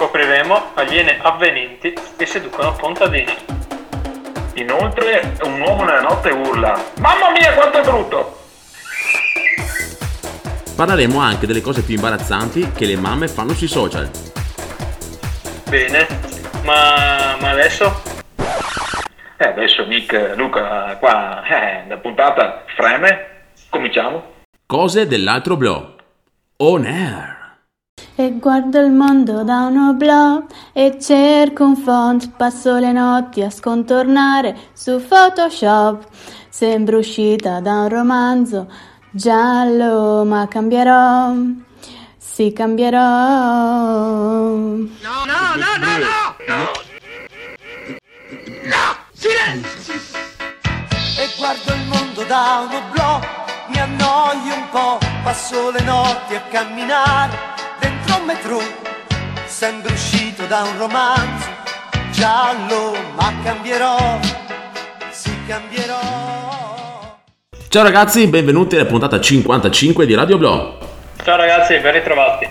Scopriremo aliene avvenenti che seducono contadini. Inoltre, un uomo nella notte urla: Mamma mia, quanto è brutto! parleremo anche delle cose più imbarazzanti che le mamme fanno sui social. Bene, ma, ma adesso? E adesso, Nick, Luca, qua, eh, la puntata freme. Cominciamo. Cose dell'altro blog. On air. E guardo il mondo da un oblò e cerco un font, passo le notti a scontornare su Photoshop. Sembro uscita da un romanzo giallo, ma cambierò. Sì, cambierò. e guardo il mondo da un oblò, mi annoio un po', passo le notti a camminare un metro, sembro uscito da un romanzo giallo, ma cambierò, sì cambierò. Ciao ragazzi, benvenuti alla puntata 55 di Radio Blog. Ciao ragazzi, ben ritrovati.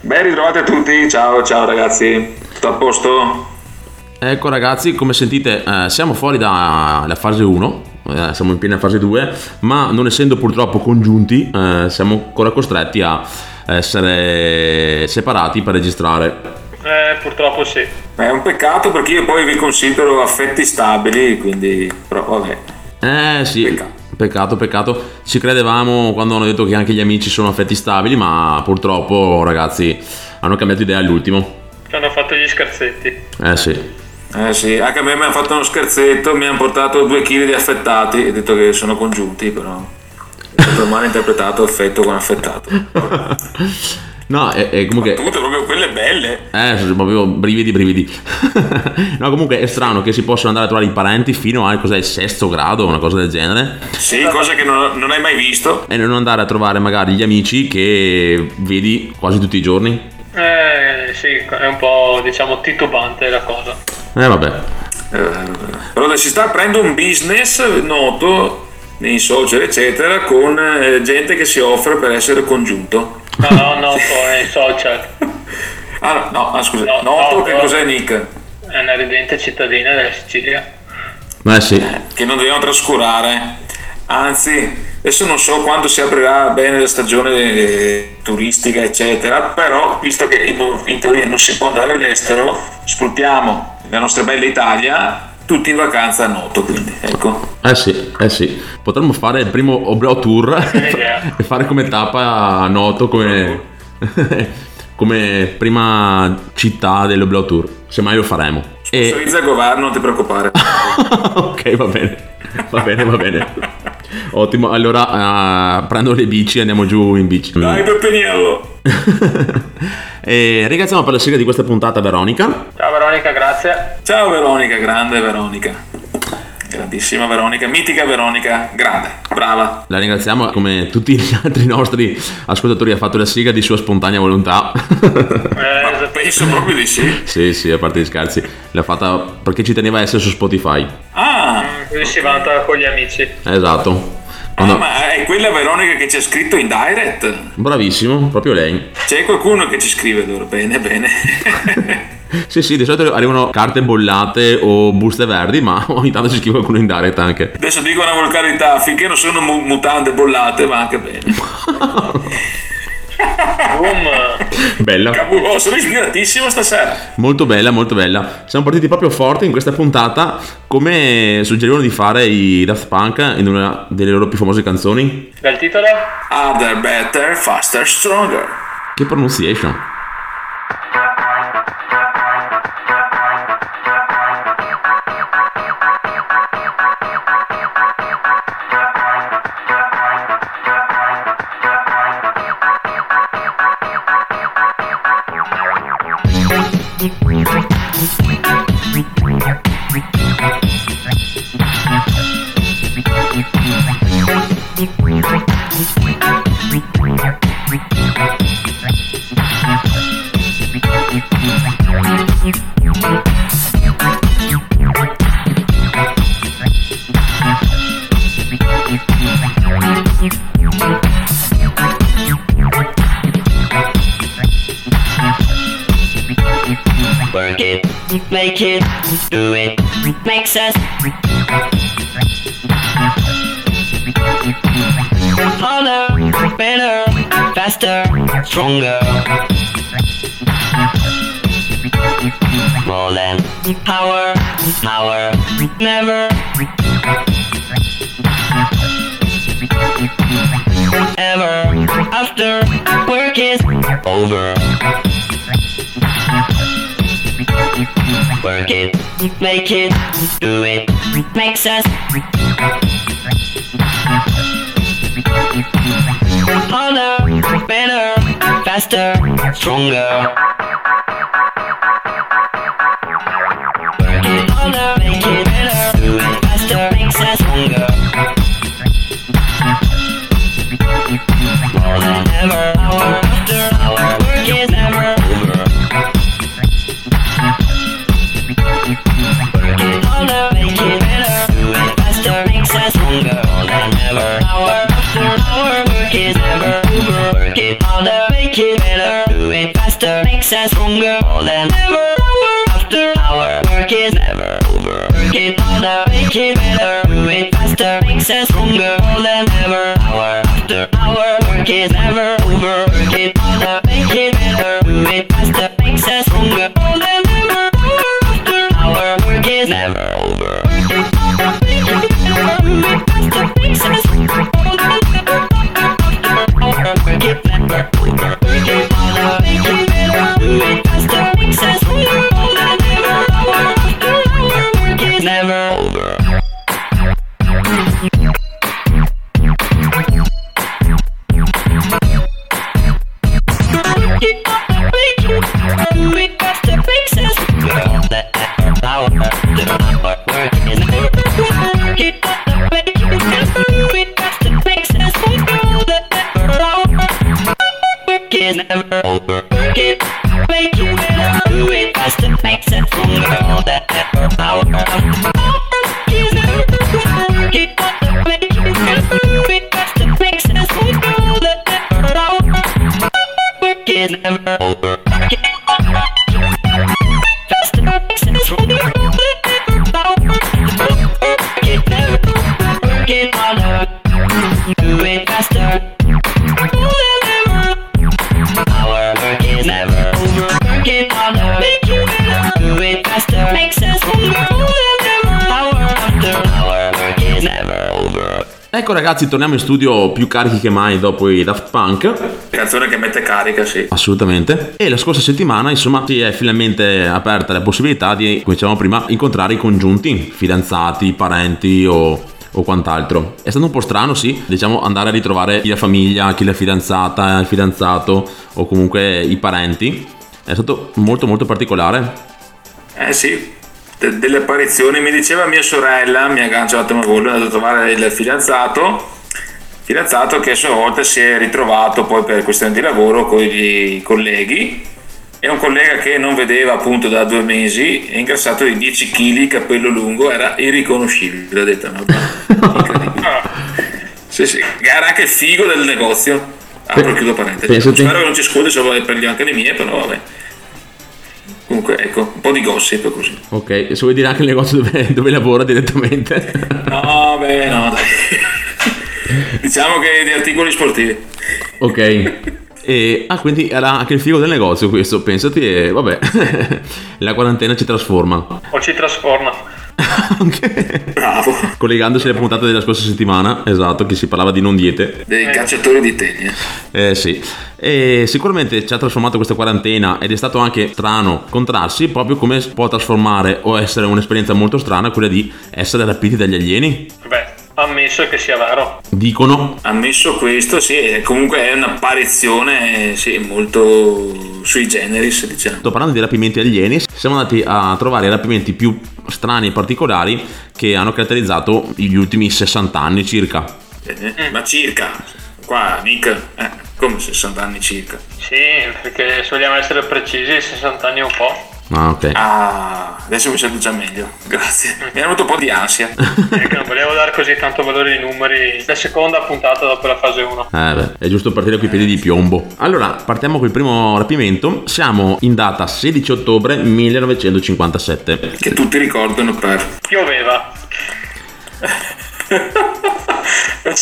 Ben ritrovati a tutti, ciao, ciao ragazzi. Tutto a posto? Ecco ragazzi, come sentite eh, siamo fuori dalla fase 1, eh, siamo in piena fase 2, ma non essendo purtroppo congiunti eh, siamo ancora costretti a essere separati per registrare. Eh, purtroppo sì. È un peccato perché io poi vi considero affetti stabili, quindi... Però vabbè. Eh sì, Peccato. peccato, peccato. Ci credevamo quando hanno detto che anche gli amici sono affetti stabili, ma purtroppo ragazzi hanno cambiato idea all'ultimo. Ci hanno fatto gli scherzetti. Eh sì. Eh sì, anche a me mi hanno fatto uno scherzetto, mi hanno portato due chili di affettati e detto che sono congiunti, però... È stato male interpretato affetto con affettato. No, e, e comunque... Tutte proprio quelle belle. Eh, sono proprio brividi, brividi. no, comunque è strano che si possano andare a trovare i parenti fino al cos'è, il sesto grado, una cosa del genere, Sì, cosa che non, non hai mai visto. e non andare a trovare magari gli amici che vedi quasi tutti i giorni. Eh, sì, è un po', diciamo, titubante la cosa. Eh, vabbè. Eh, Allora si sta aprendo un business noto nei social eccetera con eh, gente che si offre per essere congiunto. No, no, no, poi social. Ah no, ah, scusa, No, noto no, che cos'è Nick? È una ridente cittadina della Sicilia. Eh sì. Che non dobbiamo trascurare. Anzi, adesso non so quando si aprirà bene la stagione eh, turistica eccetera, però visto che in, in teoria non si può andare all'estero, sfruttiamo la nostra bella Italia tutti in vacanza a Noto, quindi ecco. Eh sì, eh sì. Potremmo fare il primo Obleo Tour e fare come tappa a Noto come, come prima città dell'Obleo Tour. Semmai lo faremo. E... Sponsorizza il governo, non ti preoccupare. ok, va bene. Va bene, va bene. Ottimo, allora eh, prendo le bici e andiamo giù in bici. Dai Peppiniello! e ringraziamo per la sigla di questa puntata Veronica. Ciao Veronica, grazie. Ciao Veronica, grande Veronica. Grandissima Veronica, mitica Veronica, grande, brava. La ringraziamo come tutti gli altri nostri ascoltatori ha fatto la sigla di sua spontanea volontà. Eh, esatto. penso proprio di sì. sì, sì, a parte gli scherzi. L'ha fatta perché ci teneva a essere su Spotify. Ah, Così si vanta con gli amici. Esatto. ah, ma è quella Veronica che ci ha scritto in direct? Bravissimo, proprio lei. C'è qualcuno che ci scrive allora, bene, bene. Sì, sì, di solito arrivano carte bollate o buste verdi, ma ogni tanto ci scrive qualcuno in direct anche. Adesso dico una volgarità, finché non sono mu- mutande bollate va anche bene. Boom. Bella. Cavolo, sono ispiratissimo stasera. Molto bella, molto bella. Siamo partiti proprio forti in questa puntata, come suggerivano di fare i Daft Punk in una delle loro più famose canzoni. Dal titolo? Other, better, faster, stronger. Che pronunciation. After work is over. Work it, make it, do it, makes us harder, better, faster, stronger. Work it harder, make it better, do it faster, makes us stronger. Makes us stronger. Than is never over. Ragazzi, torniamo in studio più carichi che mai dopo i Daft Punk. Canzone che mette carica, sì. Assolutamente. E la scorsa settimana, insomma, si è finalmente aperta la possibilità di, come dicevamo prima, incontrare i congiunti, fidanzati, parenti o, o quant'altro. È stato un po' strano, sì, diciamo, andare a ritrovare chi la famiglia, chi la fidanzata, il fidanzato o comunque i parenti. È stato molto molto particolare. Eh sì, de- delle apparizioni. Mi diceva mia sorella, mi ha agganciato una volo, è andato a trovare il fidanzato. Fidanzato che a sua volta si è ritrovato poi per questioni di lavoro con i colleghi. È un collega che non vedeva appunto da due mesi, è ingrassato di 10 kg, capello lungo, era irriconoscibile. Ha detto, no, incredibile. Sì, sì, era anche figo del negozio. Apro e chiudo parentesi. Spero che non ci scusi se vuoi prendi anche le mie, però vabbè. Comunque, ecco, un po' di gossip così. Ok, se vuoi dire anche il negozio dove, dove lavora direttamente. No, beh, no, dai. diciamo che di articoli sportivi. ok. E, ah, quindi era anche il figo del negozio questo, pensati e vabbè, la quarantena ci trasforma. O ci trasforma. Bravo. Collegandosi alle puntate della scorsa settimana, esatto, che si parlava di non diete. Dei cacciatori di teglie. Eh sì, e sicuramente ci ha trasformato questa quarantena ed è stato anche strano incontrarsi, proprio come può trasformare o essere un'esperienza molto strana quella di essere rapiti dagli alieni. Beh, ammesso che sia vero. Dicono, Ammesso questo, sì, è- comunque è un'apparizione sì, molto sui generis, diciamo. Sto parlando di rapimenti alieni, siamo andati a trovare i rapimenti più strani e particolari che hanno caratterizzato gli ultimi 60 anni circa. Eh, Ma circa, qua Nick, eh, come 60 anni circa. Sì, perché se vogliamo essere precisi, 60 anni e un po'. Ah, ok. Ah, adesso mi sento già meglio, grazie. Mi è venuto un po' di ansia. Che non volevo dare così tanto valore ai numeri. La seconda puntata dopo la fase 1. Eh beh, è giusto partire con i piedi di piombo. Allora, partiamo col primo rapimento. Siamo in data 16 ottobre 1957. Che tutti ricordano per... Pioveva. Eh.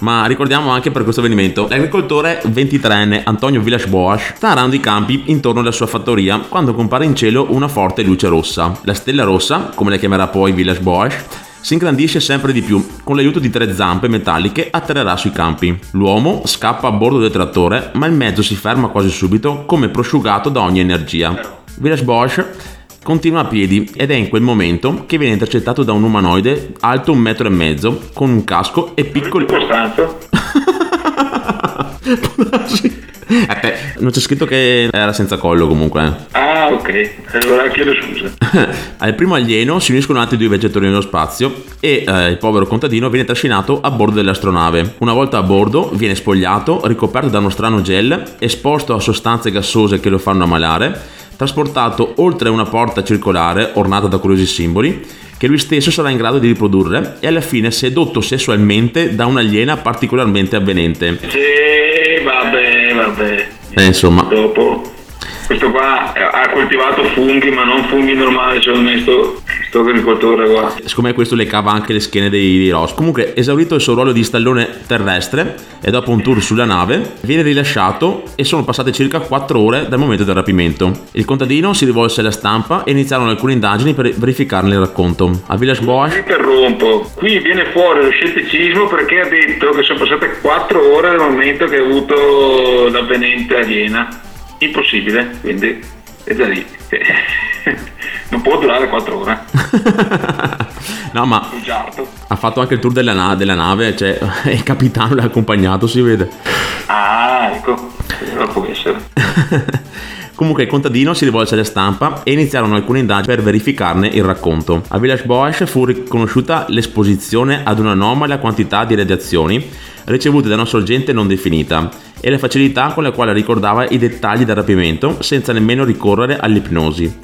Ma ricordiamo anche per questo avvenimento, l'agricoltore 23enne Antonio Villas-Boas sta arando i campi intorno alla sua fattoria quando compare in cielo una forte luce rossa. La stella rossa, come la chiamerà poi Villas-Boas, si ingrandisce sempre di più. Con l'aiuto di tre zampe metalliche atterrerà sui campi. L'uomo scappa a bordo del trattore, ma il mezzo si ferma quasi subito come prosciugato da ogni energia. Villas-Boas continua a piedi ed è in quel momento che viene intercettato da un umanoide alto un metro e mezzo con un casco e piccoli... Costanzo? Eh, beh, non c'è scritto che era senza collo comunque. eh. Ah, ok. Allora chiedo scusa. Al primo alieno si uniscono altri due viaggiatori nello spazio e eh, il povero contadino viene trascinato a bordo dell'astronave. Una volta a bordo viene spogliato, ricoperto da uno strano gel, esposto a sostanze gassose che lo fanno ammalare, trasportato oltre una porta circolare ornata da curiosi simboli che lui stesso sarà in grado di riprodurre e alla fine sedotto sessualmente da un'aliena particolarmente avvenente. Sì, vabbè, vabbè. Eh, insomma, Dopo, questo qua ha coltivato funghi, ma non funghi normali, secondo me, sto, sto agricoltore qua. Siccome questo le cava anche le schiene dei, dei Ross. Comunque, esaurito il suo ruolo di stallone terrestre e dopo un tour sulla nave, viene rilasciato e sono passate circa 4 ore dal momento del rapimento. Il contadino si rivolse alla stampa e iniziarono alcune indagini per verificarne il racconto. A Village Boas Interrompo, qui viene fuori lo scetticismo perché ha detto che sono passate 4 ore dal momento che ha avuto l'avvenente aliena. Impossibile, quindi è da lì. non può durare 4 ore. no, ma Bugiardo. ha fatto anche il tour della, na- della nave, cioè il capitano l'ha accompagnato, si vede. Ah, ecco, allora può essere. Comunque il contadino si rivolse alla stampa e iniziarono alcune indagini per verificarne il racconto. A Village Boas fu riconosciuta l'esposizione ad un'anomala quantità di radiazioni ricevute da una sorgente non definita e la facilità con la quale ricordava i dettagli del rapimento senza nemmeno ricorrere all'ipnosi.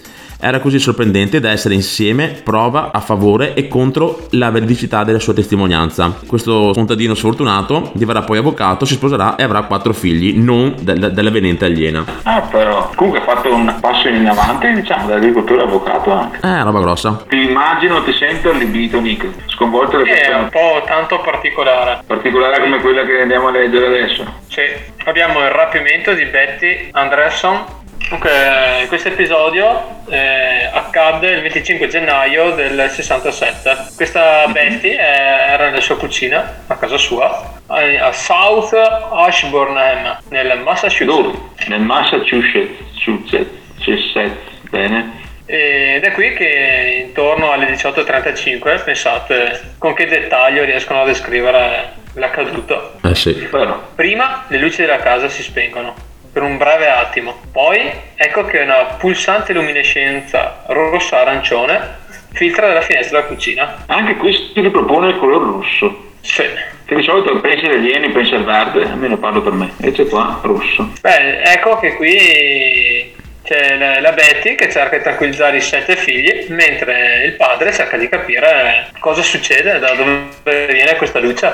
Era così sorprendente da essere insieme prova a favore e contro la veridicità della sua testimonianza. Questo contadino sfortunato diverrà poi avvocato, si sposerà e avrà quattro figli, non del- dell'avvenente aliena. Ah, però, comunque ha fatto un passo in avanti, diciamo, dall'agricoltura avvocato anche. Eh, roba grossa. Ti immagino, ti sento allibito, Nick. Sconvolto da È questa un po' tanto particolare. particolare come quella che andiamo a leggere adesso. Sì, abbiamo il rapimento di Betty Anderson. Comunque, eh, questo episodio eh, accadde il 25 gennaio del 67. Questa Betty era nella sua cucina, a casa sua, a a South Ashburnham, nel Massachusetts. Dove? Nel Massachusetts, Massachusetts, bene. Ed è qui che intorno alle 18.35, pensate con che dettaglio riescono a descrivere l'accaduto. Eh sì. Però, Prima le luci della casa si spengono per un breve attimo, poi ecco che una pulsante luminescenza rossa-arancione filtra dalla finestra della cucina. anche qui si ripropone il color rosso. Sì. Che di solito pensi agli alieni, pensi al verde, almeno parlo per me. Invece qua, rosso. Beh, ecco che qui c'è la- Betty che cerca di tranquillizzare i sette figli, mentre il padre cerca di capire cosa succede, da dove viene questa luce.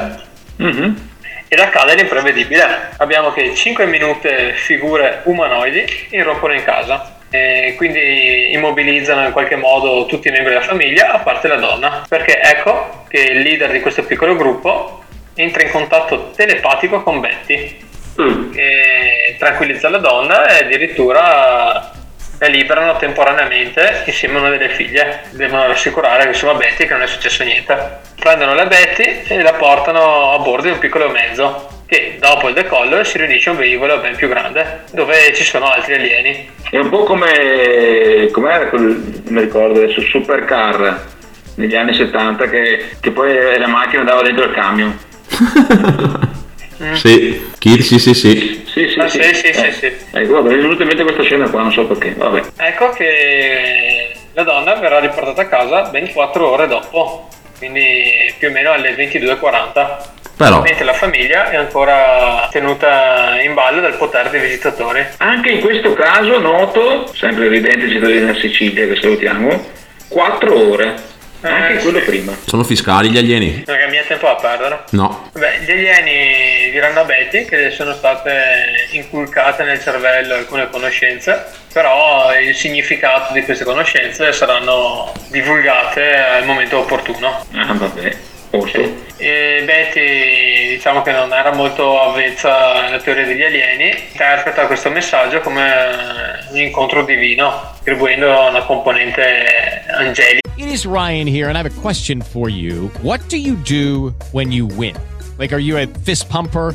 Mhm. Ed accade l'imprevedibile. Abbiamo che 5 minute figure umanoidi irrompono in casa. E quindi immobilizzano in qualche modo tutti i membri della famiglia, a parte la donna. Perché ecco che il leader di questo piccolo gruppo entra in contatto telepatico con Betty Mm. e tranquillizza la donna e addirittura la liberano temporaneamente insieme a una delle figlie. Devono rassicurare insomma Betty che non è successo niente. Prendono la Betty e la portano a bordo di un piccolo mezzo che dopo il decollo si riunisce a un velivolo ben più grande dove ci sono altri alieni. È un po' come. com'era quel. mi ricordo adesso, Supercar negli anni 70 che, che poi la macchina andava dentro il camion. Sì, Kid, sì, sì, sì. Sì, sì, Ah, sì. sì, sì, sì, Eh, sì. Ecco, vabbè, mi è venuta in mente questa scena qua, non so perché, vabbè. Ecco che la donna verrà riportata a casa ben 4 ore dopo, quindi più o meno alle 22.40. Però, Mentre la famiglia è ancora tenuta in ballo dal potere dei visitatori. Anche in questo caso noto, sempre evidente cittadini della Sicilia che salutiamo, 4 ore. Anche Eh, quello sì. prima. sono fiscali gli alieni? Non è che mi ha tempo a perdere. No. Beh, gli alieni diranno a Betty che le sono state inculcate nel cervello alcune conoscenze, però il significato di queste conoscenze saranno divulgate al momento opportuno. Ah, vabbè, posto. E Betty diciamo che non era molto avvezza alla teoria degli alieni, interpreta questo messaggio come un incontro divino, attribuendo una componente angelica. It is Ryan here, and I have a question for you. What do you do when you win? Like, are you a fist pumper?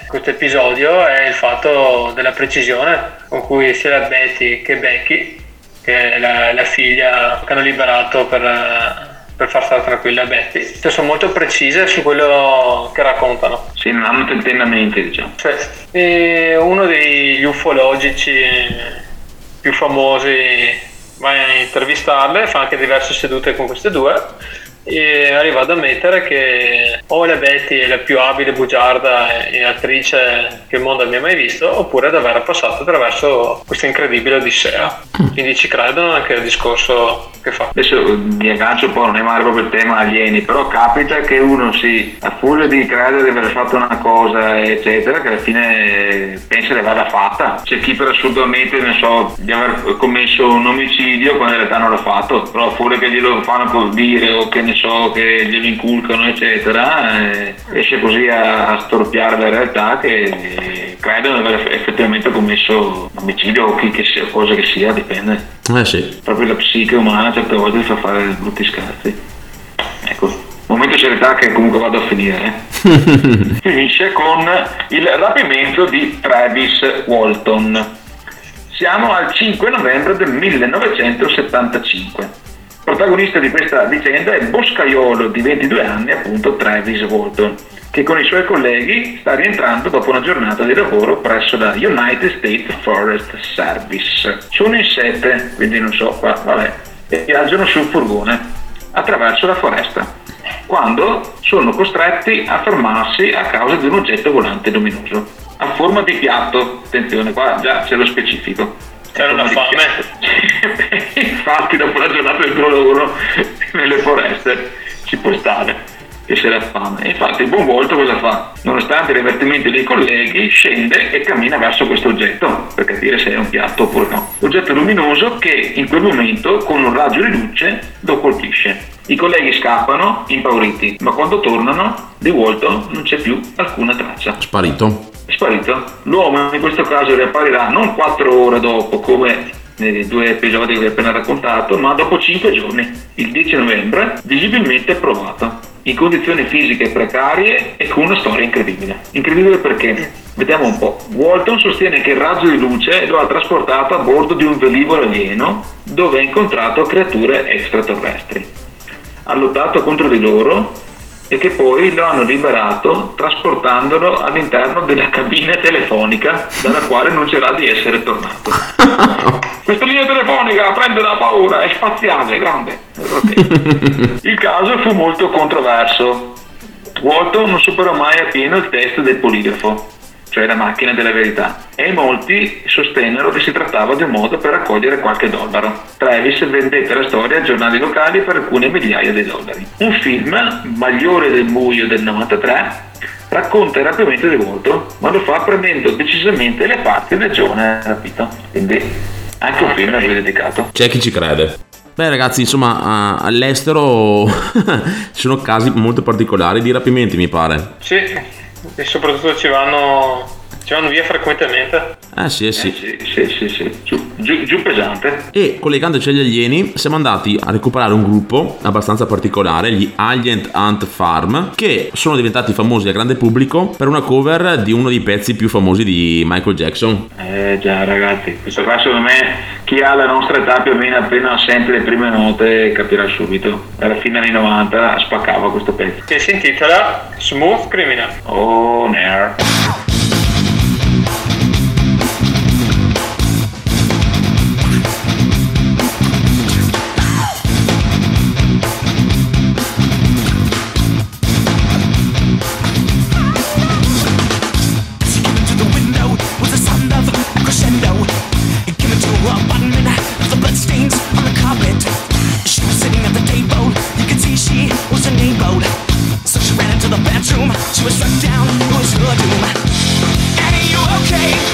questo episodio è il fatto della precisione con cui sia la Betty che Becky, che è la, la figlia che hanno liberato per, per far stare tranquilla Betty, cioè, sono molto precise su quello che raccontano. Sì, non hanno tentennamenti, diciamo. Cioè, uno degli ufologici più famosi va a intervistarle, fa anche diverse sedute con queste due e arriva ad ammettere che o la Betty è la più abile bugiarda e attrice che il mondo abbia mai visto oppure ad aver passato attraverso questa incredibile odissea quindi ci credono anche al discorso che fa Adesso mi aggancio un po', non è male proprio il tema alieni, però capita che uno si, furia di credere di aver fatto una cosa, eccetera, che alla fine pensa di averla fatta. C'è chi per assolutamente, ne so, di aver commesso un omicidio quando in realtà non l'ha fatto, però a furia che glielo fanno dire o che ne so, che glielo inculcano, eccetera, eh, riesce così a, a storpiare la realtà che credono di aver effettivamente commesso un omicidio o chi che sia, cosa che sia, dipende Eh sì. proprio la psiche umana certe volte ti fa fare brutti scherzi. Ecco, momento serietà che comunque vado a finire. eh. Finisce con il rapimento di Travis Walton. Siamo al 5 novembre del 1975. Protagonista di questa vicenda è il boscaiolo di 22 anni, appunto Travis Walton, che con i suoi colleghi sta rientrando dopo una giornata di lavoro presso la United States Forest Service. Sono in sette, quindi non so, qua, vabbè, e viaggiano sul furgone attraverso la foresta, quando sono costretti a fermarsi a causa di un oggetto volante luminoso, a forma di piatto, attenzione qua già c'è lo specifico. C'era una fame. Infatti dopo la giornata di lavoro nelle foreste ci può stare che se la fame. Infatti il buon volto cosa fa? Nonostante gli avvertimenti dei colleghi, scende e cammina verso questo oggetto per capire se è un piatto oppure no. Oggetto luminoso che in quel momento con un raggio di luce lo colpisce. I colleghi scappano impauriti, ma quando tornano di Walton non c'è più alcuna traccia. Sparito. Sparito. L'uomo in questo caso riapparirà non 4 ore dopo come nei due episodi che vi ho appena raccontato, ma dopo 5 giorni, il 10 novembre, visibilmente provato, in condizioni fisiche precarie e con una storia incredibile. Incredibile perché? Vediamo un po'. Walton sostiene che il raggio di luce lo ha trasportato a bordo di un velivolo alieno dove ha incontrato creature extraterrestri. Ha lottato contro di loro e che poi lo hanno liberato trasportandolo all'interno della cabina telefonica dalla quale non c'era di essere tornato. Questa linea telefonica prende la paura, è spaziale, è grande. Il caso fu molto controverso. Walton non superò mai appieno il test del poligrafo cioè la macchina della verità, e molti sostennero che si trattava di un modo per raccogliere qualche dollaro. Travis vendette la storia ai giornali locali per alcune migliaia di dollari. Un film, Magliore del Buio del 93, racconta il rapimento di volto, ma lo fa premendo decisamente le parti del giovane rapito. Quindi anche un film a lui dedicato. C'è chi ci crede. Beh ragazzi, insomma, a- all'estero ci sono casi molto particolari di rapimenti, mi pare. Sì, e soprattutto ci vanno, ci vanno via frequentemente. Eh sì, eh sì. Sì, sì, sì, sì. Giù, giù- giù pesante. E collegandoci agli alieni, siamo andati a recuperare un gruppo abbastanza particolare, gli Alien Ant Farm, che sono diventati famosi al grande pubblico per una cover di uno dei pezzi più famosi di Michael Jackson. Eh già ragazzi, questo qua secondo me chi ha la nostra età più o meno appena sente le prime note capirà subito. Alla fine anni 90 spaccava questo pezzo. Che si intitola Smooth Criminal. Oh, Nair. Was struck down, it was her doom. Annie, you okay? You okay?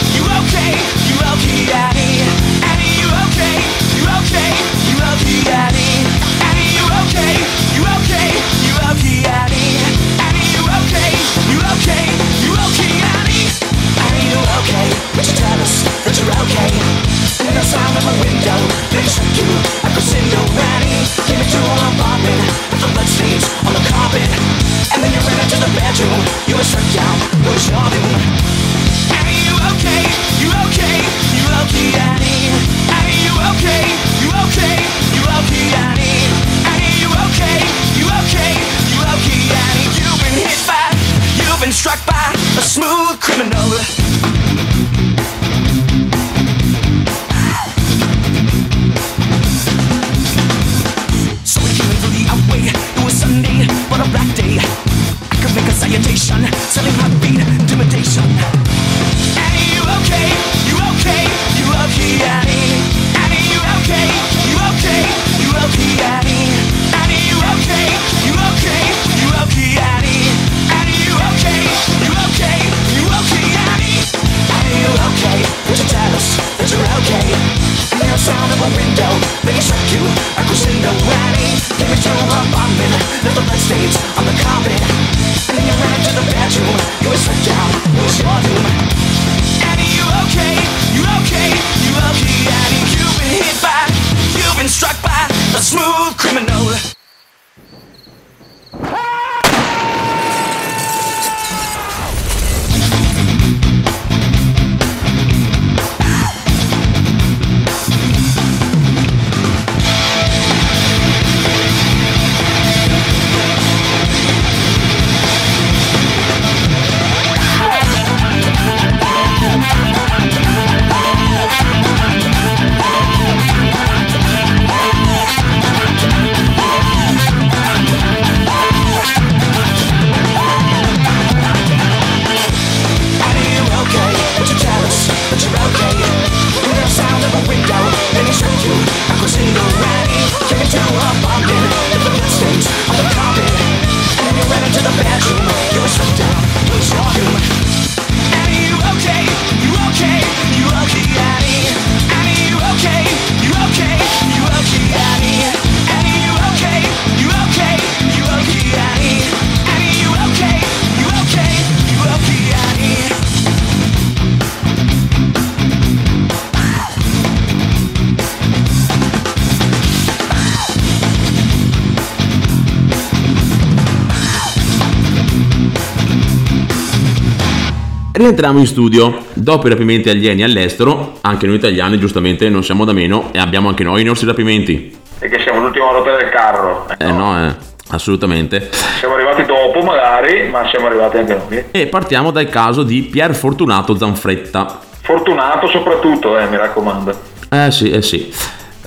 Rientriamo in studio. Dopo i rapimenti alieni all'estero, anche noi italiani giustamente non siamo da meno e abbiamo anche noi i nostri rapimenti. E che siamo l'ultima ruota del carro. Eh no, eh, assolutamente. Siamo arrivati dopo magari, ma siamo arrivati anche noi. E partiamo dal caso di Pier Fortunato Zanfretta. Fortunato soprattutto, eh, mi raccomando. Eh sì, eh sì.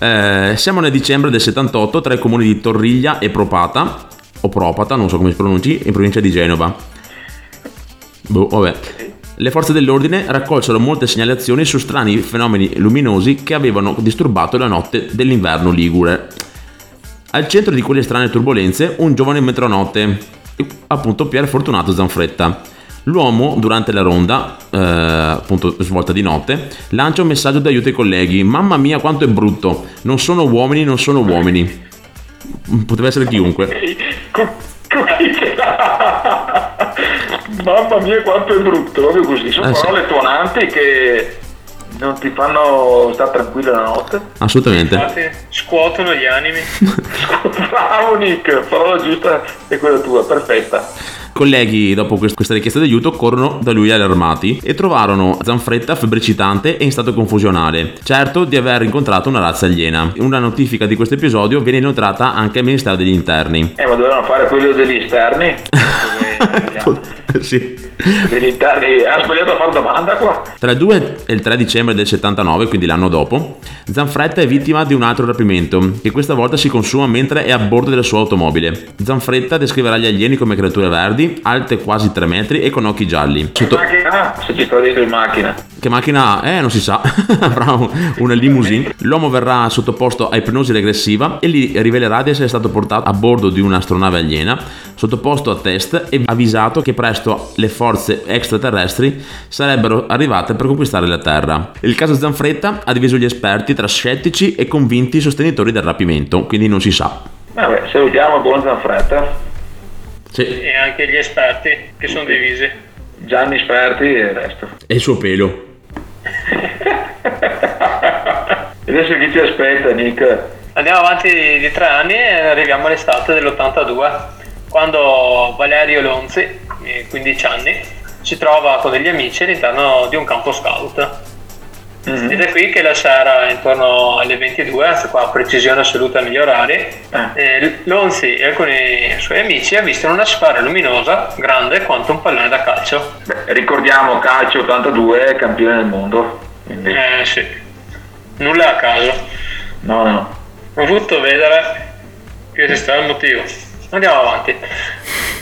Eh, siamo nel dicembre del 78 tra i comuni di Torriglia e Propata, o Propata, non so come si pronunci, in provincia di Genova. Boh, vabbè. Le forze dell'ordine raccolsero molte segnalazioni su strani fenomeni luminosi che avevano disturbato la notte dell'inverno ligure. Al centro di quelle strane turbulenze un giovane metronotte, appunto Pier Fortunato Zanfretta. L'uomo, durante la ronda, eh, appunto svolta di notte, lancia un messaggio d'aiuto ai colleghi. Mamma mia quanto è brutto, non sono uomini, non sono uomini. Poteva essere chiunque. Mamma mia quanto è brutto, proprio così. Sono Eh, sì. parole tuonanti che non ti fanno stare tranquillo la notte. Assolutamente. Infatti, scuotono gli animi. Bravo Nick, parola giusta è quella tua, perfetta. Colleghi, dopo quest- questa richiesta d'aiuto, corrono da lui allarmati e trovarono Zanfretta febbricitante e in stato confusionale, certo di aver incontrato una razza aliena. Una notifica di questo episodio viene inoltrata anche al Ministero degli Interni. Eh, ma dovevano fare quello degli esterni. sì. Interni. Ha sbagliato a fare domanda qua. Tra il 2 e il 3 dicembre del 79, quindi l'anno dopo, Zanfretta è vittima di un altro rapimento, che questa volta si consuma mentre è a bordo della sua automobile. Zanfretta descriverà gli alieni come creature verdi, alte quasi 3 metri e con occhi gialli. Sotto- Macchina? Se ci sto dentro in macchina. Che macchina è? Non si sa. Avrà un- una limousine. L'uomo verrà sottoposto a ipnosi regressiva e gli rivelerà di essere stato portato a bordo di un'astronave aliena, sottoposto a test e avvisato che presto le forze extraterrestri sarebbero arrivate per conquistare la Terra. Il caso Zanfretta ha diviso gli esperti tra scettici e convinti sostenitori del rapimento, quindi non si sa. Vabbè, salutiamo il buon Zanfretta. Sì. E anche gli esperti che sono divisi. Gianni esperti e il resto. E il suo pelo. E adesso chi ci aspetta, Nick? Andiamo avanti di tre anni e arriviamo all'estate dell'82, quando Valerio Lonzi, eh, 15 anni, si trova con degli amici all'interno di un campo scout. Ed è qui che la sera, intorno alle 22, anzi qua precisione assoluta negli orari, eh, Lonzi e alcuni suoi amici avvistano una sfera luminosa grande quanto un pallone da calcio. Beh, ricordiamo calcio 82, campione del mondo. Quindi, Eh sì, nulla a caso. no, no. Ho voluto vedere che esisteva il motivo. Andiamo avanti.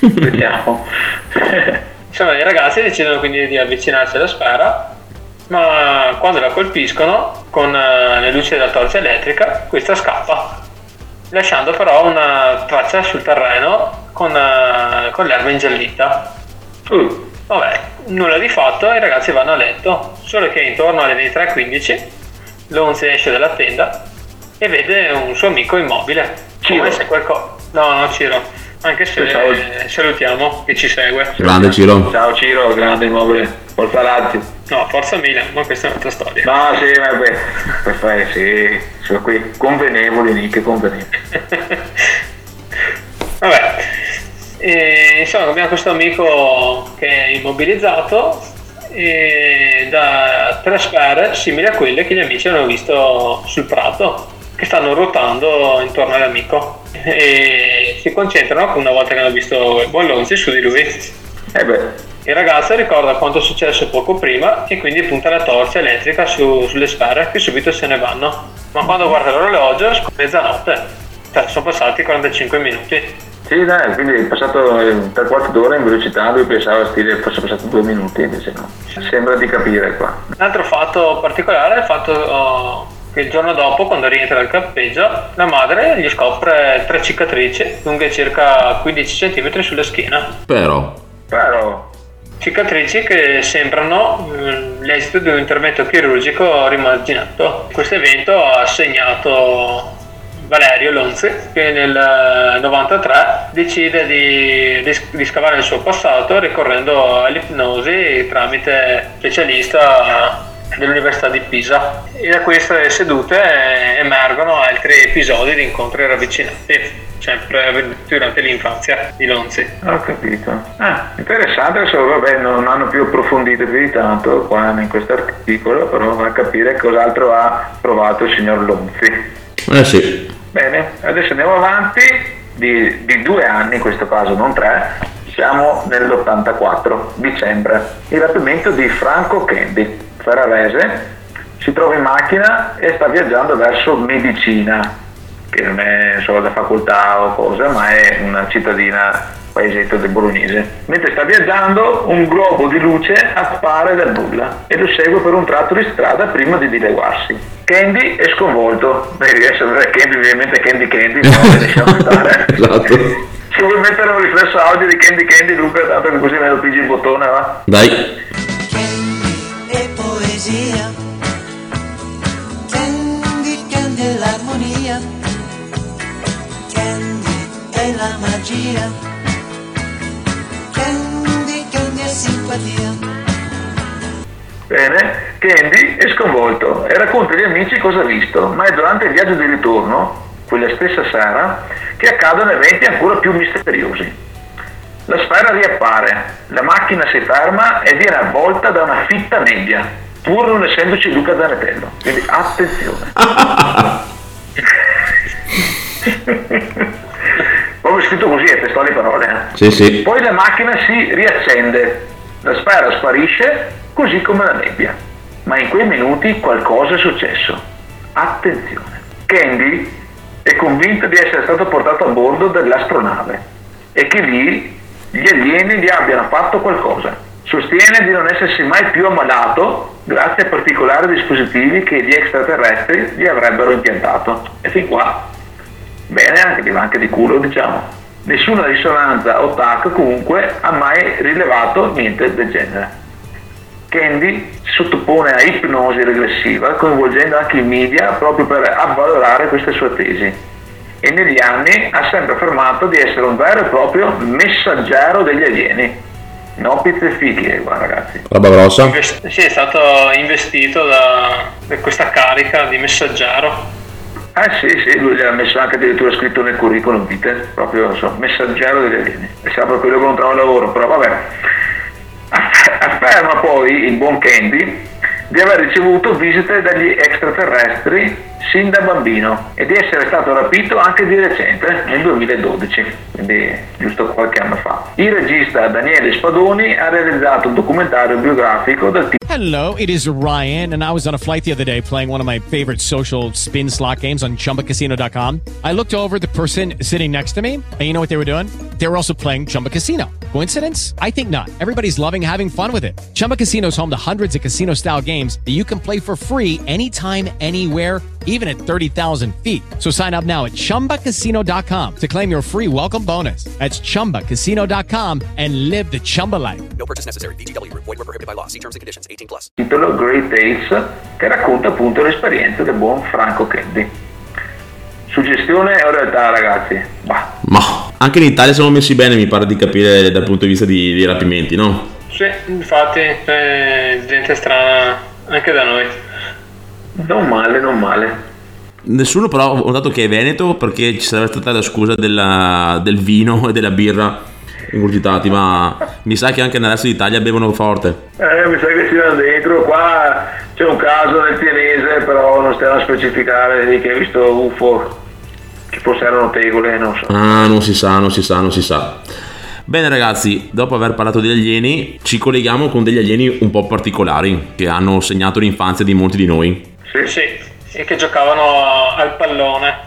Vediamo. Insomma, i ragazzi decidono quindi di avvicinarsi alla sfera, ma quando la colpiscono con eh, le luci della torcia elettrica, questa scappa, lasciando però una traccia sul terreno con, eh, con l'erba ingiallita. Uh, Vabbè, nulla di fatto, i ragazzi vanno a letto, solo che intorno alle 23.15 Lonzi esce dalla tenda e vede un suo amico immobile. Come se qualcosa... No, no, Ciro. Anche se eh, salutiamo chi ci segue. Grande Ciro. ciao Ciro, grande immobile. Forza Lazio. No, Forza Milan, ma questa è un'altra storia. No, sì, vabbè. Perfetto, sì. Sono qui convenevoli, Nick, convenevoli. Vabbè, e, insomma abbiamo questo amico che è immobilizzato e da tre sfere simili a quelle che gli amici hanno visto sul prato che stanno ruotando intorno all'amico e si concentrano una volta che hanno visto il buon Lonzi su di lui. Eh beh, Il ragazzo ricorda quanto è successo poco prima e quindi punta la torcia elettrica su- sulle sfere che subito se ne vanno. Ma quando guarda l'orologio è mezzanotte, cioè sono passati 45 minuti. sì, dai, quindi è passato eh, tre quarti d'ora in velocità, lui pensava stile fosse passato due minuti, invece no. Sembra di capire qua. Un altro fatto particolare è il fatto oh, che il giorno dopo, quando rientra dal campeggio, la madre gli scopre tre cicatrici lunghe circa 15 cm sulla schiena. Però. Però, Cicatrici che sembrano mm, l'esito di un intervento chirurgico rimarginato. Questo evento ha segnato Valerio Lonzi che nel eh, 93 decide di, di, di scavare il suo passato ricorrendo all'ipnosi tramite specialista dell'Università di Pisa e da queste sedute eh, emergono altri episodi di incontri ravvicinati sempre avvenuti durante l'infanzia di Lonzi. ho capito. Ah, interessante, adesso vabbè, non hanno più approfondito più di tanto qua in questo articolo, però va a capire cos'altro ha provato il signor Lonzi. Eh sì. Bene, adesso andiamo avanti di, di due anni in questo caso, non tre. Siamo nell'84, dicembre. Il rapimento di Franco Kendi, ferrarese, si trova in macchina e sta viaggiando verso Medicina, che non è solo da facoltà o cosa, ma è una cittadina paesetto del bolognese. Mentre sta viaggiando, un globo di luce appare dal nulla e lo segue per un tratto di strada prima di dileguarsi. Candy è sconvolto. Beh, riesce a vedere Candy, ovviamente Candy Candy, no, lasciamo stare. Esatto. Se vuoi mettere un riflesso audio di Candy Candy, Luca, tanto che così me lo pigi il bottone, va? Dai. e poesia. Candy, Candy è l'armonia. Candy è la magia. Candy, Candy è simpatia. Bene, Candy è sconvolto e racconta agli amici cosa ha visto, ma è durante il viaggio di ritorno, quella stessa sera, che accadono eventi ancora più misteriosi. La sfera riappare, la macchina si ferma e viene avvolta da una fitta nebbia, pur non essendoci Luca Zanetello. Quindi attenzione. Proprio scritto così, è testuali parole. eh. Sì, sì. Poi la macchina si riaccende, la sfera sparisce, così come la nebbia. Ma in quei minuti qualcosa è successo. Attenzione. Candy è convinta di essere stato portato a bordo dell'astronave e che lì gli alieni gli abbiano fatto qualcosa. Sostiene di non essersi mai più ammalato grazie a particolari dispositivi che gli extraterrestri gli avrebbero impiantato. E fin qua, bene, anche di anche di culo, diciamo. Nessuna risonanza o TAC comunque ha mai rilevato niente del genere. Candy si sottopone a ipnosi regressiva coinvolgendo anche i media proprio per avvalorare queste sue tesi e negli anni ha sempre affermato di essere un vero e proprio messaggero degli alieni. No pizze e fichi, eh, guarda ragazzi. Roba grossa. Invest- sì, è stato investito da, da questa carica di messaggero. Eh sì, sì, lui gli ha messo anche addirittura scritto nel curriculum vitae, proprio non so, messaggero degli alieni. E sembra quello che non trova lavoro, però vabbè. Aff- Afferma poi il buon Candy di aver ricevuto visite dagli extraterrestri sin da bambino e di essere stato rapito anche di recente, eh, nel 2012, quindi giusto qualche anno fa. Il regista Daniele Spadoni ha realizzato un documentario biografico del Hello, it is Ryan, and I was on a flight the other day playing one of my favorite social spin slot games on chumbacasino.com. I looked over the person sitting next to me, and you know what they were doing? They were also playing Chumba Casino. Coincidence? I think not. Everybody's loving having fun with it. Chumba Casino is home to hundreds of casino style games that you can play for free anytime, anywhere, at 30,000 feet. So sign up now at chumbacasino.com to claim your free welcome bonus. That's chumbacasino.com and live the Chumba life. No purchase necessary. Group. Void were prohibited by law. See terms and conditions. 18 plus. titolo Great Tales che racconta appunto l'esperienza del buon Franco Candy. Suggestione o realtà ragazzi? Bah, Ma anche in Italia siamo messi bene, mi pare di capire dal punto di vista di, di rapimenti, no? Sì, infatti, c'è gente strana anche da noi. non male, non male. Nessuno però ho notato che è Veneto perché ci sarebbe stata la scusa della- del vino e della birra ingurgitati, ma mi sa che anche nel resto d'Italia bevono forte. Eh, mi sa che si va dentro, qua c'è un caso nel tienese, però non stiamo a specificare di che hai visto UFO, che forse erano tegole, non so. Ah, non si sa, non si sa, non si sa. Bene ragazzi, dopo aver parlato degli alieni, ci colleghiamo con degli alieni un po' particolari che hanno segnato l'infanzia di molti di noi. Sì, Sì, e che giocavano al pallone.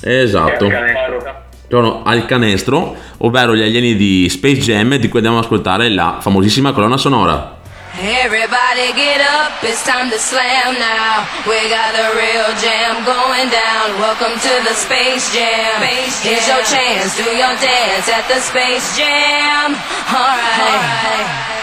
Esatto. Al canestro. Giocano al canestro, ovvero gli alieni di Space Jam, di cui andiamo ad ascoltare la famosissima colonna sonora. Everybody get up, it's time to slam now. We got the real jam going down. Welcome to the Space Jam. Here's your chance, do your dance at the Space Jam. Alright. Come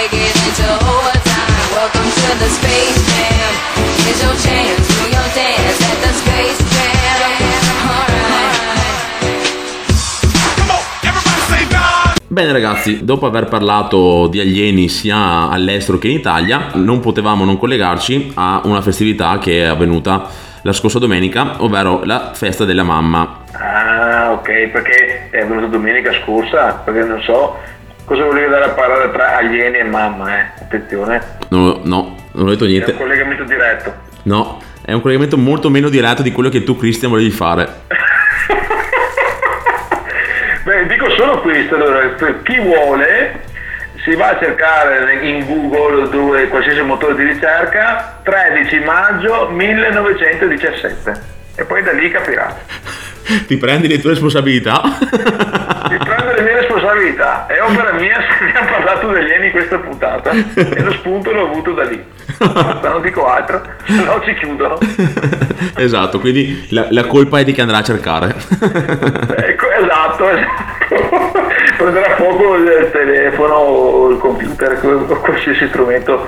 take it into overtime. Welcome to the Space Jam. It's your chance, do your dance at the Space Jam. Alright. Bene ragazzi, dopo aver parlato di alieni sia all'estero che in Italia, non potevamo non collegarci a una festività che è avvenuta la scorsa domenica, ovvero la festa della mamma. Ah, ok, perché è venuto domenica scorsa, perché non so cosa volevi dare a parlare tra alieni e mamma, eh. Attenzione, No, no, non ho detto è un niente. collegamento diretto. No, è un collegamento molto meno diretto di quello che tu Christian volevi fare. Beh, dico solo questo, allora, per chi vuole si va a cercare in Google dove qualsiasi motore di ricerca 13 maggio 1917 e poi da lì capirà. Ti prendi le tue responsabilità? Mi prendo le mie responsabilità, è opera mia se abbiamo parlato degli in questa puntata e lo spunto l'ho avuto da lì. Non dico altro, se no ci chiudono. esatto, quindi la, la colpa è di chi andrà a cercare. Ecco, esatto, esatto. Prenderà fuoco il telefono o il computer o qualsiasi strumento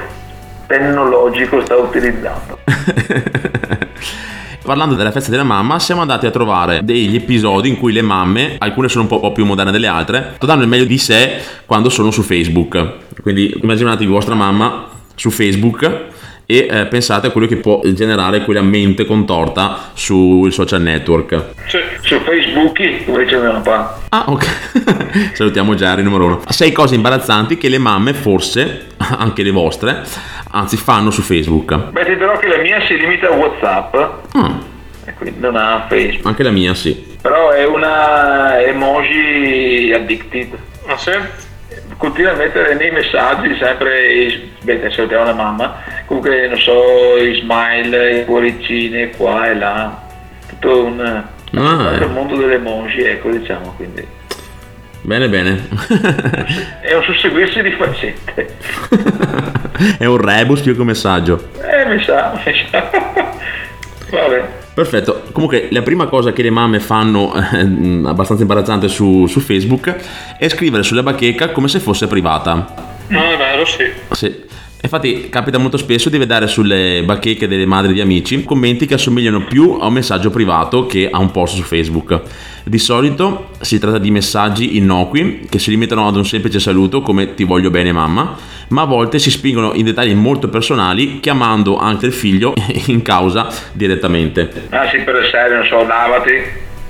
tecnologico sta utilizzando. Parlando della festa della mamma, siamo andati a trovare degli episodi in cui le mamme, alcune sono un po', più moderne delle altre, danno il meglio di sé quando sono su Facebook. Quindi immaginatevi vostra mamma su Facebook e eh, pensate a quello che può generare quella mente contorta sul social network. Su, su Facebook, dice mio papà. Ah, ok. Salutiamo Jerry numero uno. Sei cose imbarazzanti che le mamme, forse, anche le vostre, anzi fanno su Facebook. Beh, ti dirò che la mia si limita a WhatsApp e quindi non ha Facebook. Anche la mia, sì. Però è una emoji addicted. Ah sì? Continua a mettere nei messaggi sempre, beh, salutiamo la mamma, comunque non so, i smile, i cuoricini qua e là, tutto un, Ah, il mondo delle emoji, ecco diciamo, quindi Bene, bene. è un susseguirsi di faccette. È un rebus più che un messaggio. Eh, mi sa, mi sa. Vabbè. Perfetto, comunque la prima cosa che le mamme fanno eh, abbastanza imbarazzante su, su Facebook è scrivere sulla bacheca come se fosse privata. No, è vero, sì. Sì. Infatti capita molto spesso di vedere sulle bacheche delle madri di amici commenti che assomigliano più a un messaggio privato che a un post su Facebook. Di solito si tratta di messaggi innocui che si limitano ad un semplice saluto come ti voglio bene mamma, ma a volte si spingono in dettagli molto personali chiamando anche il figlio in causa direttamente. Ah sì, per essere, non so, lavati,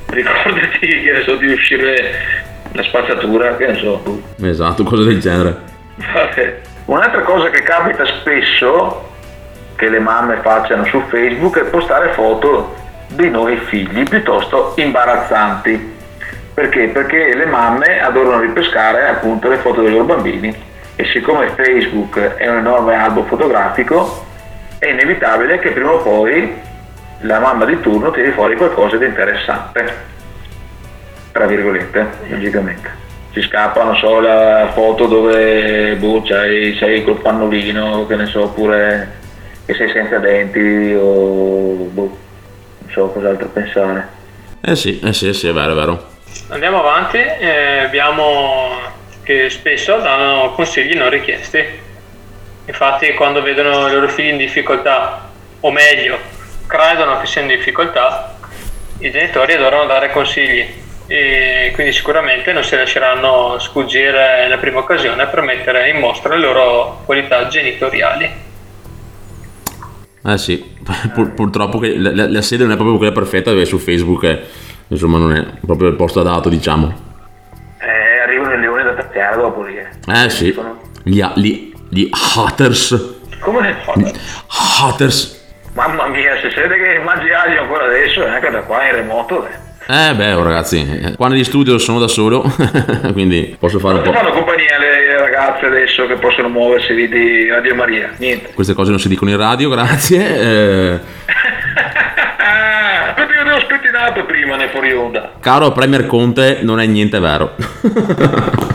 ricordati che ne so di uscire la spazzatura, che ne so. Esatto, cose del genere. Vabbè. Un'altra cosa che capita spesso che le mamme facciano su Facebook è postare foto di noi figli piuttosto imbarazzanti. Perché? Perché le mamme adorano ripescare appunto le foto dei loro bambini e siccome Facebook è un enorme albo fotografico è inevitabile che prima o poi la mamma di turno tiri fuori qualcosa di interessante, tra virgolette, logicamente ci scappa, non so, la foto dove boh, c'hai, sei col pannolino, che ne so, oppure che sei senza denti o boh, non so cos'altro pensare. Eh sì, eh sì, sì, è vero, è vero. Andiamo avanti, eh, abbiamo che spesso danno consigli non richiesti. Infatti quando vedono i loro figli in difficoltà, o meglio, credono che siano in difficoltà, i genitori adorano dare consigli e quindi sicuramente non si lasceranno sfuggire la prima occasione per mettere in mostra le loro qualità genitoriali. Eh sì, Pur- purtroppo la, la- la sede non è proprio quella perfetta dove su Facebook è, insomma non è proprio il posto adatto diciamo. Eh, arrivano i leoni da tagliare dopo lì. eh. Eh sì, gli, gli, gli haters, Come ne fa? haters. Mamma mia, se siete che aglio ancora adesso, neanche da qua in remoto. eh. Eh beh oh, ragazzi, eh, qua negli studio sono da solo, quindi posso fare un po'... fanno compagnia le ragazze adesso che possono muoversi di Radio Maria? Niente. Queste cose non si dicono in radio, grazie. eh. Che devo spettinato prima nel fuori onda. Caro Premier Conte, non è niente vero.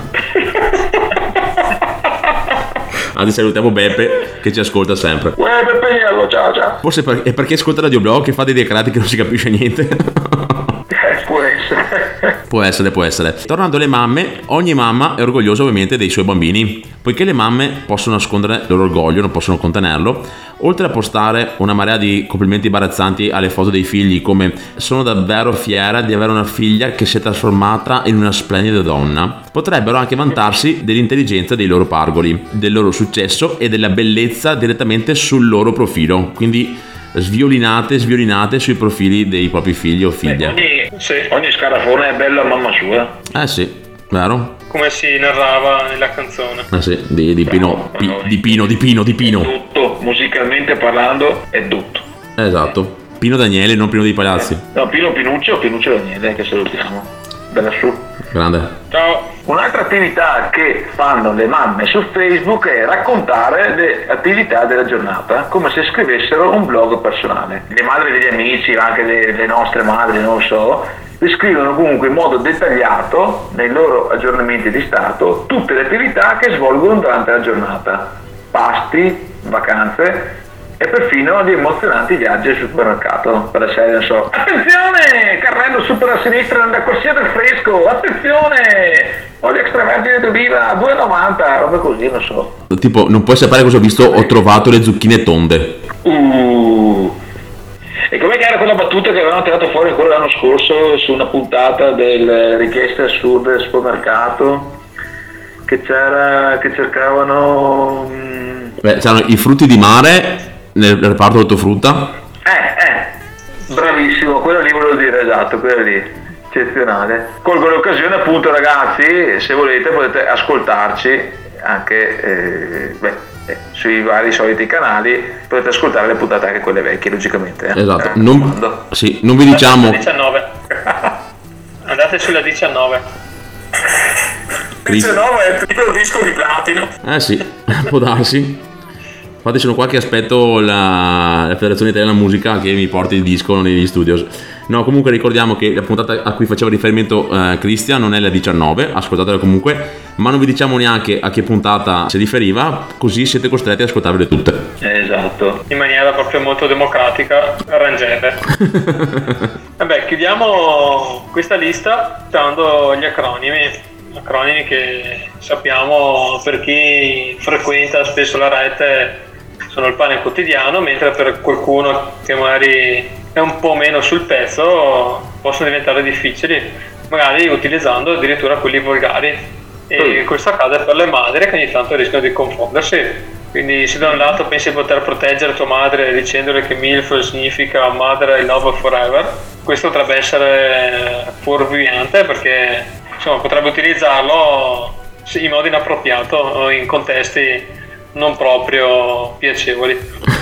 Anzi salutiamo Beppe che ci ascolta sempre. Uè, Peppello, ciao ciao. Forse per- è perché ascolta Radio Blog che fa dei decreti che non si capisce niente. Eh, può essere. Può essere, può essere. Tornando alle mamme, ogni mamma è orgogliosa ovviamente dei suoi bambini. Poiché le mamme possono nascondere il loro orgoglio, non possono contenerlo, oltre a postare una marea di complimenti imbarazzanti alle foto dei figli come sono davvero fiera di avere una figlia che si è trasformata in una splendida donna, potrebbero anche vantarsi dell'intelligenza dei loro pargoli, del loro successo e della bellezza direttamente sul loro profilo. Quindi sviolinate, sviolinate sui profili dei propri figli o figlie. Ogni, ogni scarafone è bello a mamma sua. Eh sì, vero? Come si narrava nella canzone. Eh sì, di, di Pino, Pi- di Pino, di Pino, di Pino. Tutto, musicalmente parlando, è tutto. Esatto. Pino Daniele, non Pino dei Palazzi. No, Pino Pinuccio, Pinuccio Daniele, che salutiamo. Da lassù. Grande. Ciao. Un'altra attività che fanno le mamme su Facebook è raccontare le attività della giornata come se scrivessero un blog personale. Le madri degli amici, anche le, le nostre madri, non so, descrivono comunque in modo dettagliato nei loro aggiornamenti di stato tutte le attività che svolgono durante la giornata. Pasti, vacanze e perfino di emozionanti viaggi al supermercato per la serie, non so. Attenzione! Carrello super a sinistra nella corsia del fresco! Attenzione! Olio extravergine d'oliva 2,90, roba così, non so. Tipo, non puoi sapere cosa ho visto, ho trovato le zucchine tonde. Uh. E com'è che era quella battuta che avevano tirato fuori ancora l'anno scorso su una puntata delle richieste assurde del supermercato? Che c'era, che cercavano... mm, Beh, c'erano i frutti di mare nel reparto ortofrutta. Eh, eh, bravissimo, quello lì volevo dire, esatto, quello lì, eccezionale. Colgo l'occasione appunto ragazzi, se volete potete ascoltarci anche eh, beh, eh, sui vari soliti canali, potete ascoltare le puntate anche quelle vecchie logicamente. eh. Esatto. Eh, Non, sì, non vi diciamo 19. Andate sulla 19. Cris- 19 è il primo disco di platino. Eh sì, può darsi. Infatti sono qua che aspetto la, la Federazione Italiana Musica che mi porti il disco negli studios. No, comunque ricordiamo che la puntata a cui faceva riferimento eh, Cristian non è la 19, ascoltatela comunque, ma non vi diciamo neanche a che puntata si riferiva, così siete costretti ad ascoltarvele tutte. Esatto. in maniera proprio molto democratica, arrangere. Vabbè, chiudiamo questa lista dando gli acronimi. Acronimi che sappiamo per chi frequenta spesso la rete sono il pane quotidiano, mentre per qualcuno che magari è un po' meno sul pezzo possono diventare difficili, magari utilizzando addirittura quelli volgari. E questo accade per le madri che ogni tanto rischiano di confondersi. Quindi se da un lato pensi di poter proteggere tua madre dicendole che MILF significa Mother I Love Forever, questo potrebbe essere fuorviante perché insomma, potrebbe utilizzarlo in modo inappropriato o in contesti non proprio piacevoli.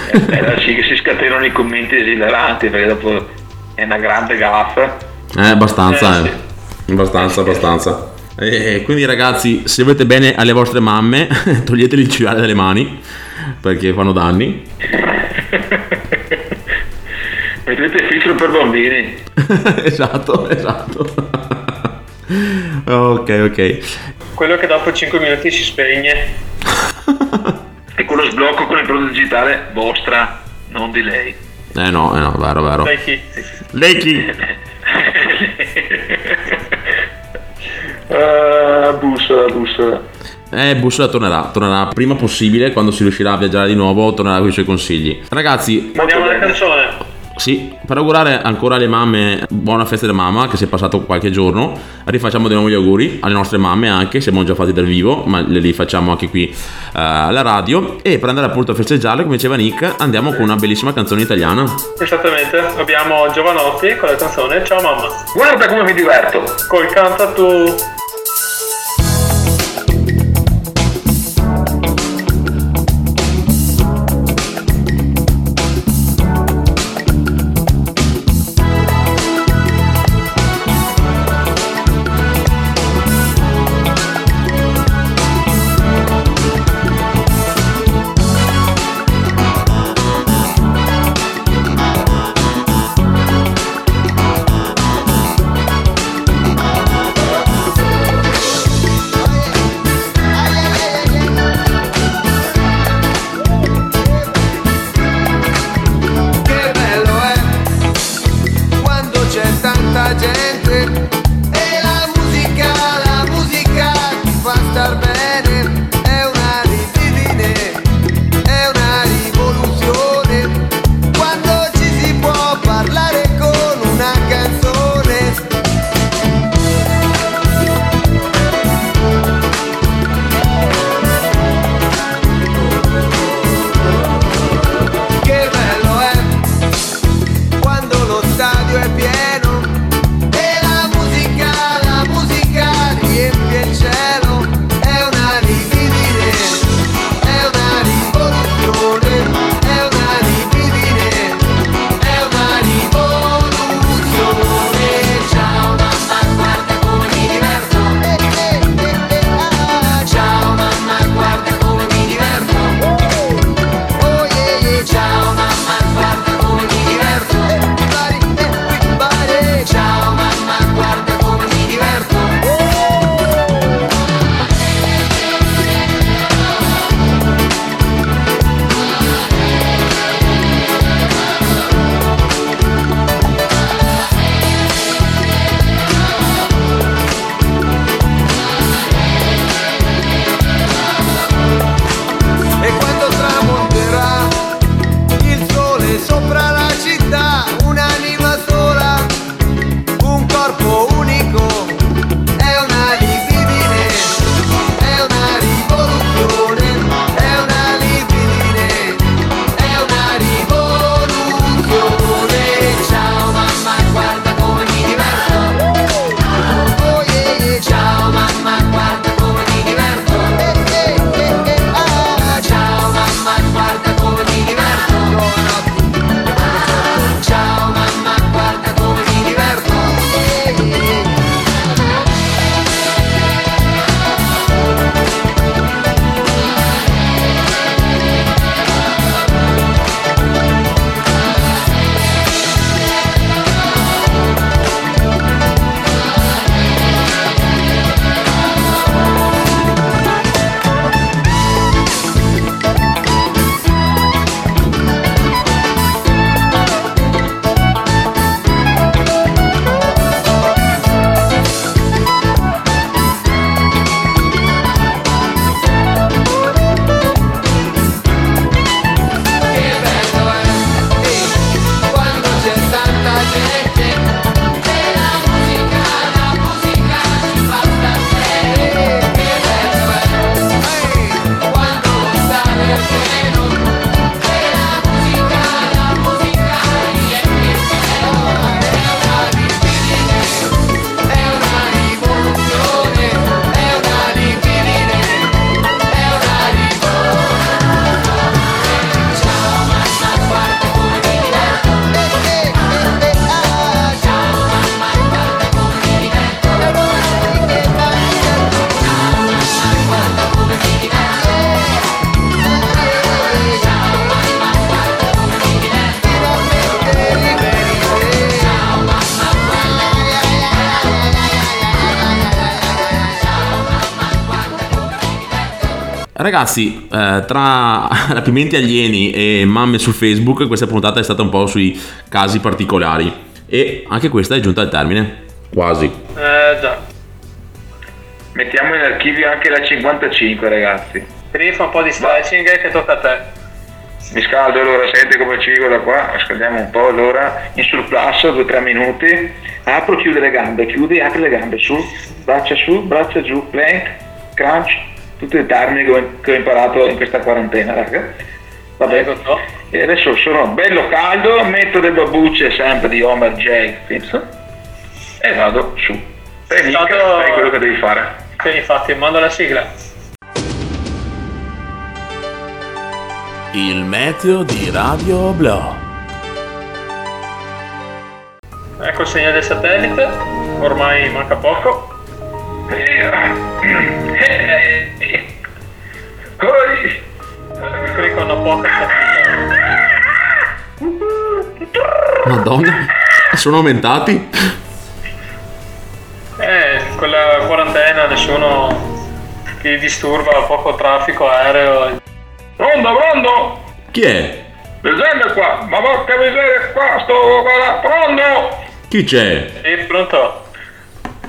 È da sì che si scatenano i commenti esileranti perché dopo è una grande gaffa. Eh, abbastanza, Eh, eh. Abbastanza, abbastanza. E quindi ragazzi, se volete bene alle vostre mamme, toglieteli il cellulare dalle mani, perché fanno danni. Mettete filtro per bambini. esatto, esatto. ok, ok. Quello che dopo 5 minuti si spegne. E quello sblocco con il prodotto digitale vostra, non di lei. Eh no, eh no, vero, vero. Dai chi? Lei chi? Ah, bussola, bussola. Eh, Bussola tornerà, tornerà prima possibile, quando si riuscirà a viaggiare di nuovo, tornerà con i suoi consigli. Ragazzi, Mandiamo la canzone. Sì, per augurare ancora alle mamme buona festa della mamma che si è passato qualche giorno, rifacciamo di nuovo gli auguri alle nostre mamme anche se abbiamo già fatti dal vivo, ma le li facciamo anche qui eh, alla radio e per andare appunto a festeggiarle, come diceva Nick, andiamo con una bellissima canzone italiana. Esattamente, abbiamo Giovanotti con la canzone Ciao mamma. Guarda come mi diverto. Col canta tu. Ragazzi, eh, tra rapimenti alieni e mamme su Facebook, questa puntata è stata un po' sui casi particolari. E anche questa è giunta al termine. Quasi. Eh già. Mettiamo in archivio anche la 55, ragazzi. Quindi fa un po' di stretching che tocca a te. Mi scaldo allora, senti come ci dico da qua, scaldiamo un po' allora, in surplus, 2-3 minuti, apro, chiude le gambe, chiudi, apri le gambe, su, braccia su, braccia giù, plank, crunch, tutti i termini che ho, imparato in questa quarantena, raga. Vabbè, e adesso sono bello caldo, metto le babbucce sempre di Homer J. Simpson e vado su. Mica, Intanto- fai quello che devi fare. Quindi infatti mando la sigla. Il meteo di Radio Blo. Ecco il segnale del satellite, ormai manca poco. Qui con una poca Madonna, sono aumentati? Eh, con la quarantena nessuno che disturba, poco traffico aereo. Pronto, pronto? Chi è? Presente qua, ma porca miseria qua, sto qua, pronto? Chi c'è? Sì, pronto?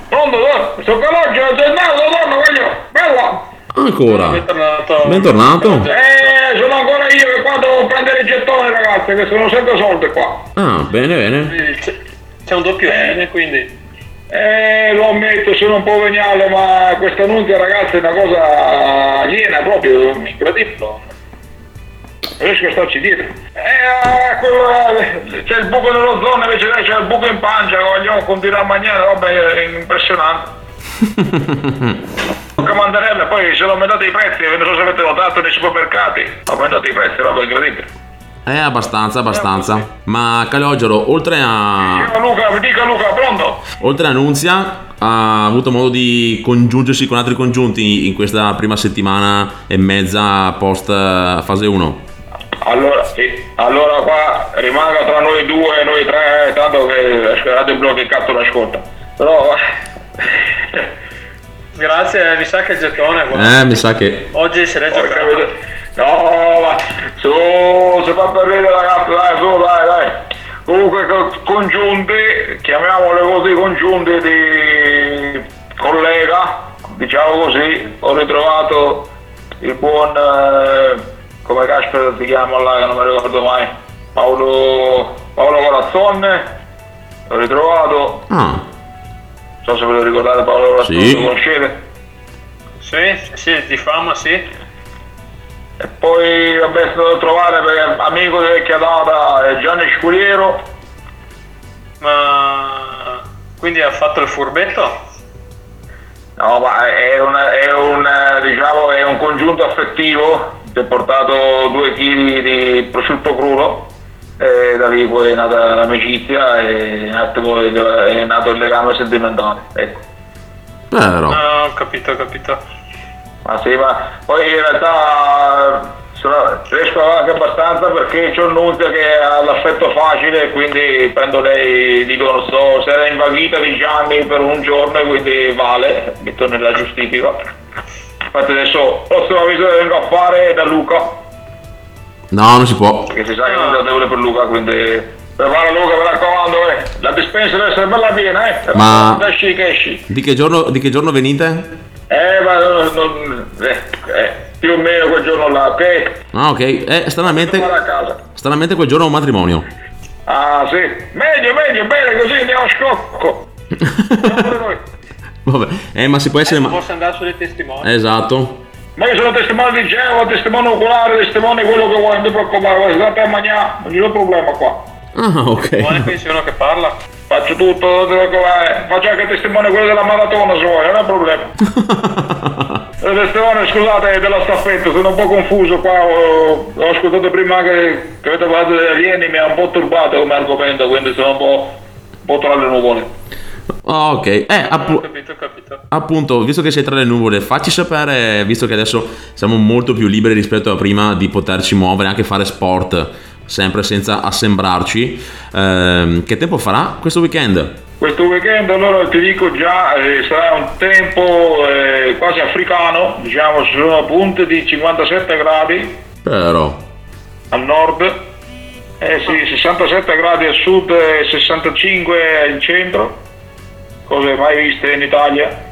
Pronto, donna? Sto calogio, sei andato, donna, voglio, bella! Ancora. Bentornato. Bentornato. Eh, sono ancora io che qua devo prendere i gettoni, ragazzi, che sono sempre soldi qua. Ah, bene, bene. C'è, un doppio N, quindi. Eh, lo ammetto, sono un po' veniale, ma questa annunzia, ragazzi, è una cosa aliena proprio, incredibile. Riesco a starci dietro. Eh, quello, c'è il buco nell'ozono, invece lei c'è il buco in pancia, voglio continuare a mangiare, roba impressionante. Che mandarelle, poi se lo aumentate i prezzi, non so se avete notato nei supermercati, aumentate i prezzi, roba incredibile. Eh, abbastanza, abbastanza. Ma Calogero, oltre a... Luca, mi dica Luca, pronto? Oltre a Nunzia, ha avuto modo di congiungersi con altri congiunti in questa prima settimana e mezza post eh, fase 1. Allora, sì, allora qua rimanga tra noi due e noi tre, tanto che Blog il cazzo l'ascolta. Però Grazie, mi sa che il gettone. guarda. Eh, mi sa che... Oggi se l'è giocato. No, ma su, si fa per ridere ragazzi, dai, su, dai, dai. Comunque co- congiunti, chiamiamole così, congiunti di collega, diciamo così, ho ritrovato il buon, eh, come caspita si chiama là, che non mi ricordo mai, Paolo, Paolo Corazzone, l'ho ritrovato, Ah, non so se ve lo ricordate Paolo Corazzone, Sì. lo conoscete? Sì, sì, di fama sì. E poi vabbè è stato trovare per amico di vecchia data Gianni Sculiero. Ma quindi ha fatto il furbetto? No, ma è un, è un, diciamo, è un congiunto affettivo, ti ha portato due chili di prosciutto crudo e da lì poi è nata l'amicizia e è nato, poi- è nato il legame sentimentale. Ecco. però... No, ho capito, ho capito. Ma sì, ma poi in realtà sono- riesco anche abbastanza perché c'ho Nunzia che ha l'affetto facile e quindi prendo lei, dico non so, se era invaghita di Gianni per un giorno e quindi vale, metto nella giustifica. Infatti adesso la prossima visita che vengo a fare è da Luca, No, non si può. perché si sa che non devo per Luca, quindi prepara Luca, mi raccomando, eh. la dispensa deve essere bella piena, eh. Ma- Esci che esci. Di che giorno, di che giorno venite? Eh, ma non, non- eh, eh, più o meno quel giorno là, ok? Ah, ok. Eh, stranamente, stranamente quel giorno è un matrimonio. Ah sì, meglio, meglio, bene così andiamo a scocco. Vabbè. Eh, ma si può essere... Non Ma... posso andare sulle testimoni. Esatto. Ma io sono testimone di Geova, testimone oculare, testimone quello che vuoi, non ti preoccupare, state a mangiare, non c'è problema qua. Ah, ok. Qui c'è uno che parla. Faccio tutto, non preoccupare, faccio anche testimone quello della maratona se vuoi, non è un problema. Eh, testimone, scusate, della staffetta, sono un po' confuso qua, ho, ho ascoltato prima anche che avete parlato degli alieni, mi ha un po' turbato come argomento, quindi sono un po', un po' tra le nuvole. Ah, ok. Eh, appu- Ho capito, ho capito. appunto, visto che sei tra le nuvole, facci sapere, visto che adesso siamo molto più liberi rispetto a prima di poterci muovere, anche fare sport, sempre senza assembrarci, ehm, che tempo farà questo weekend? Questo weekend allora ti dico già eh, sarà un tempo eh, quasi africano, diciamo ci sono punte di 57 gradi Però. al nord, eh sì, 67 gradi al sud e 65 in centro, cose mai viste in Italia.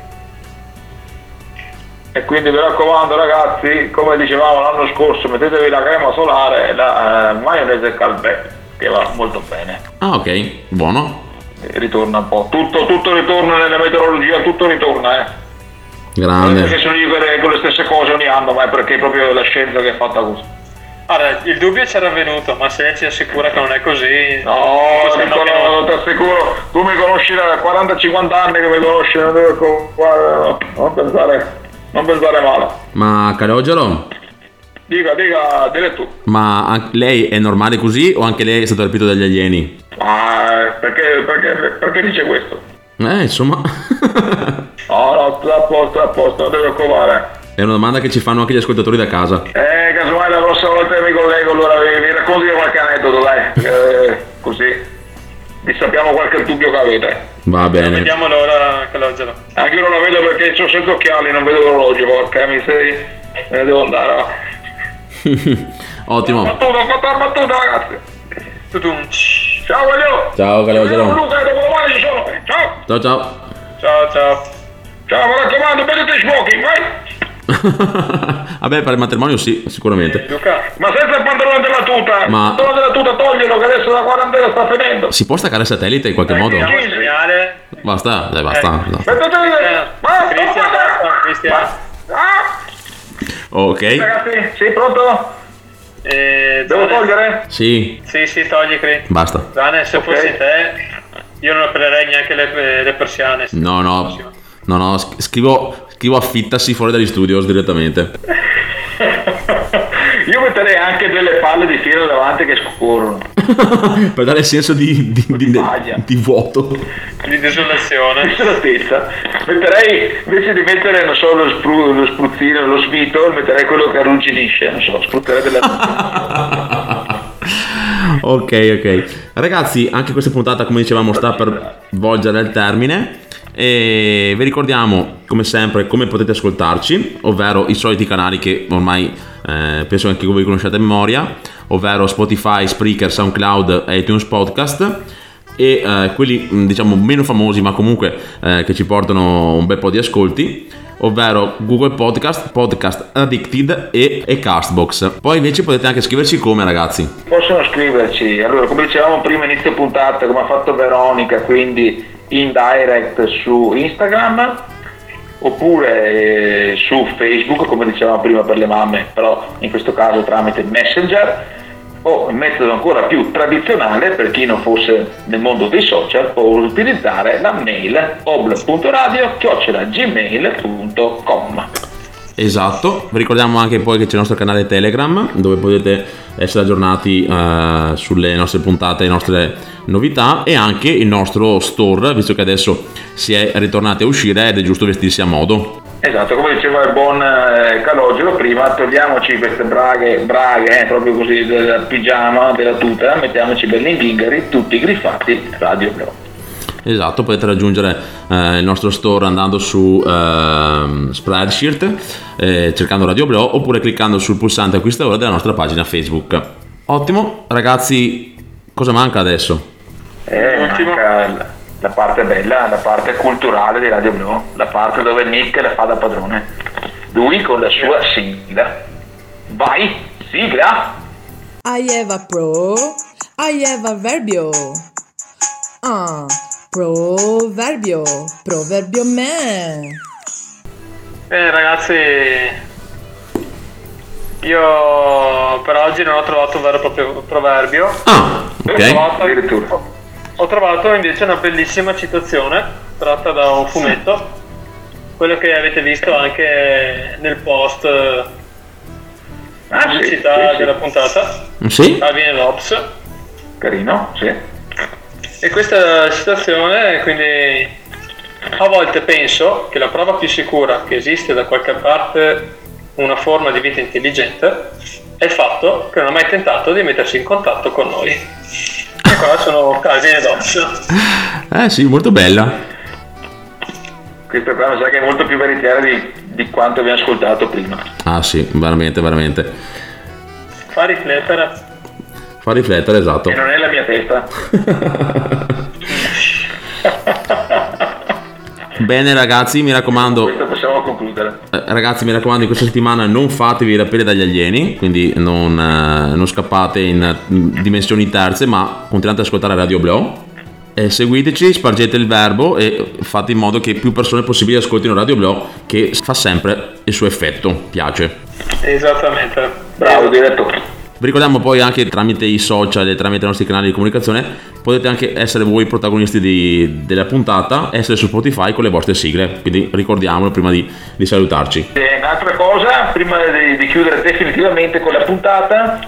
E quindi mi raccomando ragazzi, come dicevamo l'anno scorso, mettetevi la crema solare e la eh, maionese calbè, che va molto bene. Ah, ok, buono. E Ritorna un po', tutto, tutto ritorna nella meteorologia, tutto ritorna, eh. Non è perché Grande. sono io che con le stesse cose ogni anno, ma è perché è proprio la scienza che è fatta così. Allora, il dubbio c'era venuto, ma se lei ci assicura che non è così... No, Nicolò, non- ti assicuro, tu mi conosci da 40-50 anni che mi conosci, non, devo, guarda, no, non pensare, non pensare male. Ma Calogero, Dica, dica, dire tu. ma lei è normale così o anche lei è stato rapito dagli alieni? Ah, perché, perché, perché dice questo? Eh, insomma, No, no, tutto a posto, a posto, non devo preoccupare. È una domanda che ci fanno anche gli ascoltatori da casa. Eh, casomai la prossima volta mi collego, allora vi, vi racconto qualche aneddoto, dai, eh, così vi sappiamo qualche dubbio che avete. Va bene. Vediamo l'ora che l'oggi Anche io non la vedo perché ho senza occhiali, non vedo l'orologio, porca miseria, me ne devo andare. va. Ottimo. Battuta, ho fatto la battuta ragazzi. Ciao voglio. Ciao Calogero. Luca, dopo domani ci sono. Ciao. Ciao ciao. Ciao ciao. Ciao, mi raccomando, vedete smoking, vai. Vabbè, per il matrimonio sì, sicuramente. Ma senza il pantalone della tuta. Ma- Il pantalone della tuta toglielo che adesso la quarantena sta finendo. Si può staccare il satellite in qualche modo? Vediamo il segnale. Basta, dai, basta. no. Basta, Cristian. Ok. Ragazzi, sei pronto? Eh, Devo Zane- togliere? Sì, Sì, sì, togli, Cri. basta. Zane, se Ok. fossi te, io non aprirei neanche le, le persiane. No, no, no, no, scrivo, scrivo affittasi fuori dagli studios direttamente. Io metterei anche delle palle di fieno davanti che scorrono. per dare il senso di, di, di- di vuoto. Di desolazione. Desolatezza. Metterei, invece di mettere, non so, lo, spru- lo spruzzino, lo svito, metterei quello che arrugginisce, non so, spruzzerai della... Ok, ok. Ragazzi, anche questa puntata, come dicevamo, sta per volgere al termine. E vi ricordiamo, come sempre, come potete ascoltarci, ovvero i soliti canali che ormai eh, penso anche voi conosciate a memoria, ovvero Spotify, Spreaker, SoundCloud e iTunes Podcast. E eh, quelli mh, diciamo meno famosi, ma comunque eh, che ci portano un bel po' di ascolti, ovvero Google Podcast, Podcast Addicted e, e Castbox. Poi invece potete anche scriverci come, ragazzi. Possono scriverci, allora come dicevamo prima inizio puntata, come ha fatto Veronica, quindi in direct su Instagram oppure eh, su Facebook, come dicevamo prima per le mamme, però in questo caso tramite Messenger o il metodo ancora più tradizionale per chi non fosse nel mondo dei social può utilizzare la mail obl.radio.gmail.com Esatto, ricordiamo anche poi che c'è il nostro canale Telegram dove potete essere aggiornati eh, sulle nostre puntate, le nostre novità e anche il nostro store, visto che adesso si è ritornati a uscire ed è giusto vestirsi a modo. Esatto, come diceva il buon eh, Calogero prima, togliamoci queste braghe, braghe eh, proprio così del pigiama, della tuta, mettiamoci belli zingheri, tutti griffati, Radio Blu. Esatto, potete raggiungere eh, il nostro store andando su ehm, Spreadshirt, eh, cercando Radio Bro oppure cliccando sul pulsante acquista ora della nostra pagina Facebook. Ottimo, ragazzi, cosa manca adesso? Eh, manca la, parte bella, la parte culturale di Radio Blu, la parte dove Nick la fa da padrone. Lui con la sua sigla. Vai, sigla! I have a pro, I have a verbio. Ah, proverbio, proverbio me. Bene ragazzi, io per oggi non ho trovato un vero e proprio proverbio. Ah, Ho trovato, ho trovato invece una bellissima citazione tratta da un fumetto, quello che avete visto anche nel post eh, Ah, sì, pubblicità sì, sì. della puntata. Sì? Alvin Lobs. Carino, sì. E questa citazione, quindi a volte penso che la prova più sicura che esiste da qualche parte una forma di vita intelligente è il fatto che non ha mai tentato di mettersi in contatto con noi. E qua sono casi e dots. Eh sì, molto bella. Questo qua mi sa che è molto più veritiera di, di quanto abbiamo ascoltato prima. Ah sì, veramente, veramente. Fa riflettere. Fa riflettere, esatto. E non è la mia testa. Bene ragazzi, mi raccomando, Questo possiamo concludere. eh, ragazzi mi raccomando in questa settimana non fatevi rapire dagli alieni, quindi non, eh, non scappate in mm, dimensioni terze, ma continuate ad ascoltare Radio Blow. E seguiteci, spargete il verbo e fate in modo che più persone possibili ascoltino Radio Blow che fa sempre il suo effetto, piace. Esattamente. Bravo direttore. Vi ricordiamo poi anche tramite i social e tramite i nostri canali di comunicazione potete anche essere voi protagonisti di- della puntata, essere su Spotify con le vostre sigle, quindi ricordiamolo prima di, di salutarci. E un'altra cosa, prima di, di chiudere definitivamente con la puntata,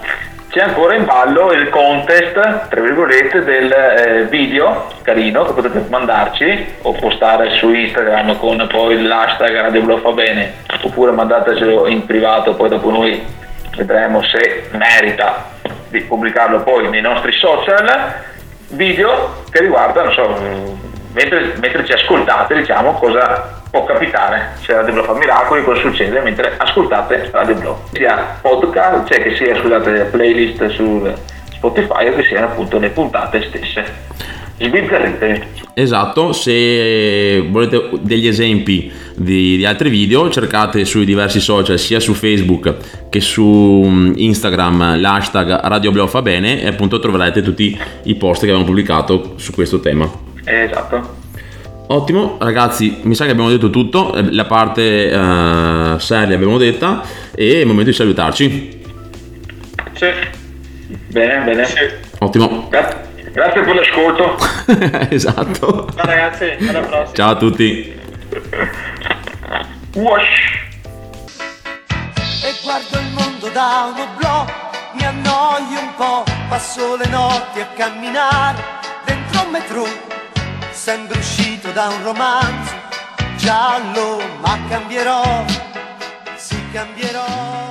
c'è ancora in ballo il contest, tra virgolette, del eh, video carino che potete mandarci o postare su Instagram con poi l'hashtag Radio Blu fa bene, oppure mandatecelo in privato, poi dopo noi vedremo se merita di pubblicarlo poi nei nostri social. Video che riguarda, non so, mentre, mentre ci ascoltate, diciamo cosa può capitare se Radio Blu fa miracoli, cosa succede mentre ascoltate Radio Blu. Sia podcast, cioè che sia scusate, playlist su Spotify o che siano appunto le puntate stesse. Sbizzarritevi. Esatto, se volete degli esempi di, di altri video cercate sui diversi social sia su Facebook che su mm, Instagram l'hashtag Radio Blau fa bene e appunto troverete tutti i post che abbiamo pubblicato su questo tema. Esatto. Ottimo, ragazzi, mi sa che abbiamo detto tutto, eh, la parte eh, seria abbiamo detta e è il momento di salutarci. Sì. Bene, bene. Ottimo, Gra- grazie per l'ascolto. esatto. Ciao ragazzi, alla prossima. Ciao a tutti. Wash. e guardo il mondo da uno oblò, mi annoio un po', passo le notti a camminare dentro un metro, sembra uscito da un romanzo giallo, ma cambierò, sì cambierò.